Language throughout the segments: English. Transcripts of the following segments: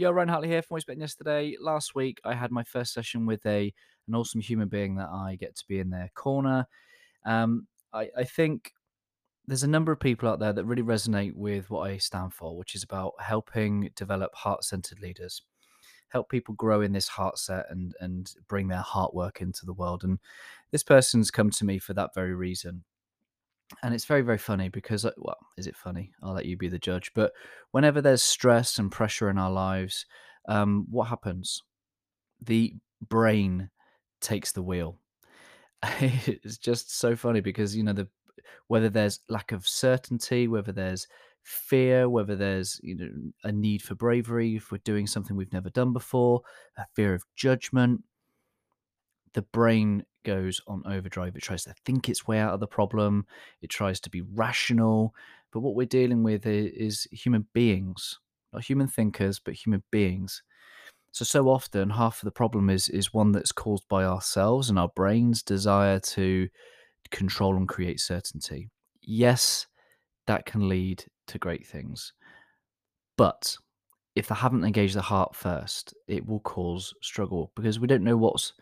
Yo, Ryan Hartley here from Always Better Than Yesterday. Last week, I had my first session with a an awesome human being that I get to be in their corner. Um, I, I think there's a number of people out there that really resonate with what I stand for, which is about helping develop heart-centered leaders, help people grow in this heart set and and bring their heart work into the world. And this person's come to me for that very reason and it's very very funny because uh, well is it funny? I'll let you be the judge. But whenever there's stress and pressure in our lives um, what happens? The brain takes the wheel. It's just so funny because you know the whether there's lack of certainty whether there's fear whether there's you know a need for bravery if we're doing something we've never done before a fear of judgment the brain goes on overdrive. It tries to think its way out of the problem. It tries to be rational. But what we're dealing with is, human beings, not human thinkers, but human beings. So so often, half of the problem is is one that's caused by ourselves and our brain's desire to control and create certainty. Yes, that can lead to great things, but if they haven't engaged the heart first, it will cause struggle because we don't know what's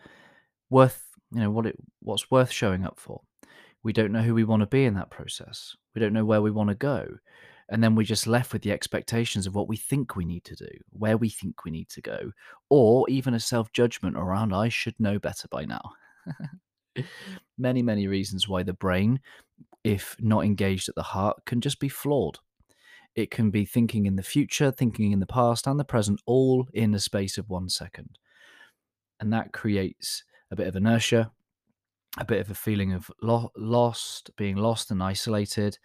worth you know what it what's worth showing up for. We don't know who we want to be in that process. We don't know where we want to go. And then we're just left with the expectations of what we think we need to do where we think we need to go or even a self-judgment around i should know better by now. Many many reasons why the brain if not engaged at the heart can just be flawed. It can be thinking in the future thinking in the past and the present all in the space of one second. And that creates a bit of inertia, a bit of a feeling of lo- lost, being lost and isolated.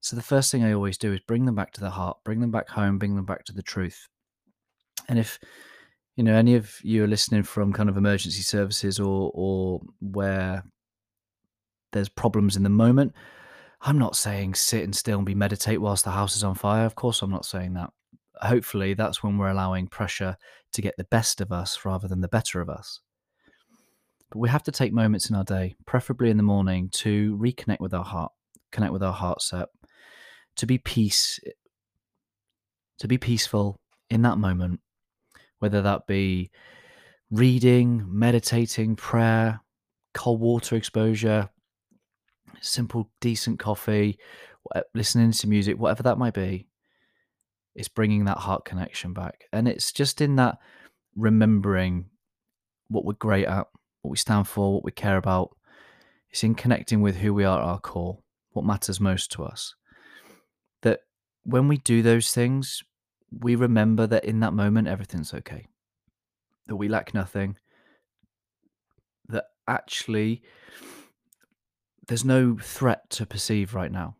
So the first thing I always do is bring them back to the heart, bring them back home, bring them back to the truth. And if you know any of you are listening from kind of emergency services or or where there's problems in the moment, I'm not saying sit and still and be meditate whilst the house is on fire. Of course, I'm not saying that. Hopefully, that's when we're allowing pressure to get the best of us rather than the better of us. But we have to take moments in our day, preferably in the morning, to reconnect with our heart, connect with our heart set, to be peace, to be peaceful in that moment, whether that be reading, meditating, prayer, cold water exposure, simple, decent coffee, listening to music, whatever that might be. It's bringing that heart connection back. And it's just in that remembering what we're great at, what we stand for, what we care about. It's in connecting with who we are at our core, what matters most to us. That when we do those things, we remember that in that moment, everything's okay, that we lack nothing, that actually there's no threat to perceive right now.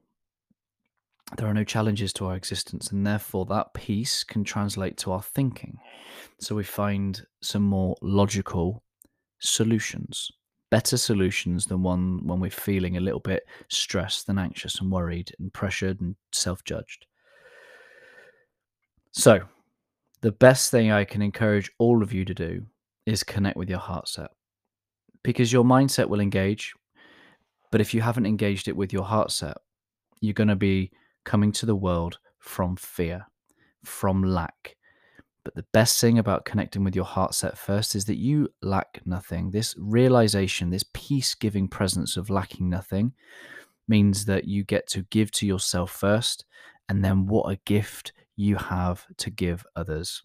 There are no challenges to our existence, and therefore that peace can translate to our thinking. So we find some more logical solutions, better solutions than one when we're feeling a little bit stressed and anxious and worried and pressured and self judged. So, the best thing I can encourage all of you to do is connect with your heart set because your mindset will engage. But if you haven't engaged it with your heart set, you're going to be coming to the world from fear, from lack, but the best thing about connecting with your heart set first is that you lack nothing. This realization, this peace giving presence of lacking nothing, means that you get to give to yourself first. And then what a gift you have to give others.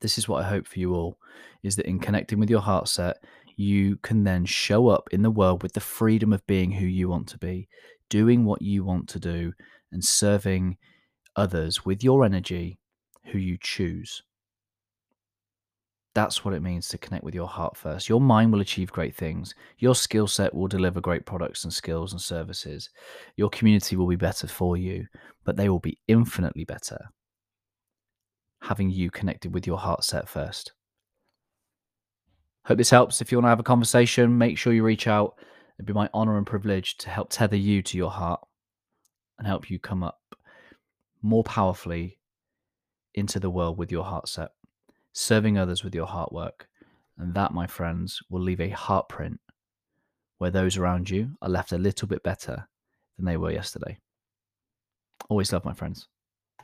This is what I hope for you all is that in connecting with your heart set, you can then show up in the world with the freedom of being who you want to be, doing what you want to do, and serving others with your energy who you choose. That's what it means to connect with your heart first. Your mind will achieve great things. Your skill set will deliver great products and skills and services. Your community will be better for you, but they will be infinitely better having you connected with your heart set first. Hope this helps. If you want to have a conversation, make sure you reach out. It'd be my honor and privilege to help tether you to your heart and help you come up more powerfully into the world with your heart set, serving others with your heart work. And that, my friends, will leave a heart print where those around you are left a little bit better than they were yesterday. Always love my friends.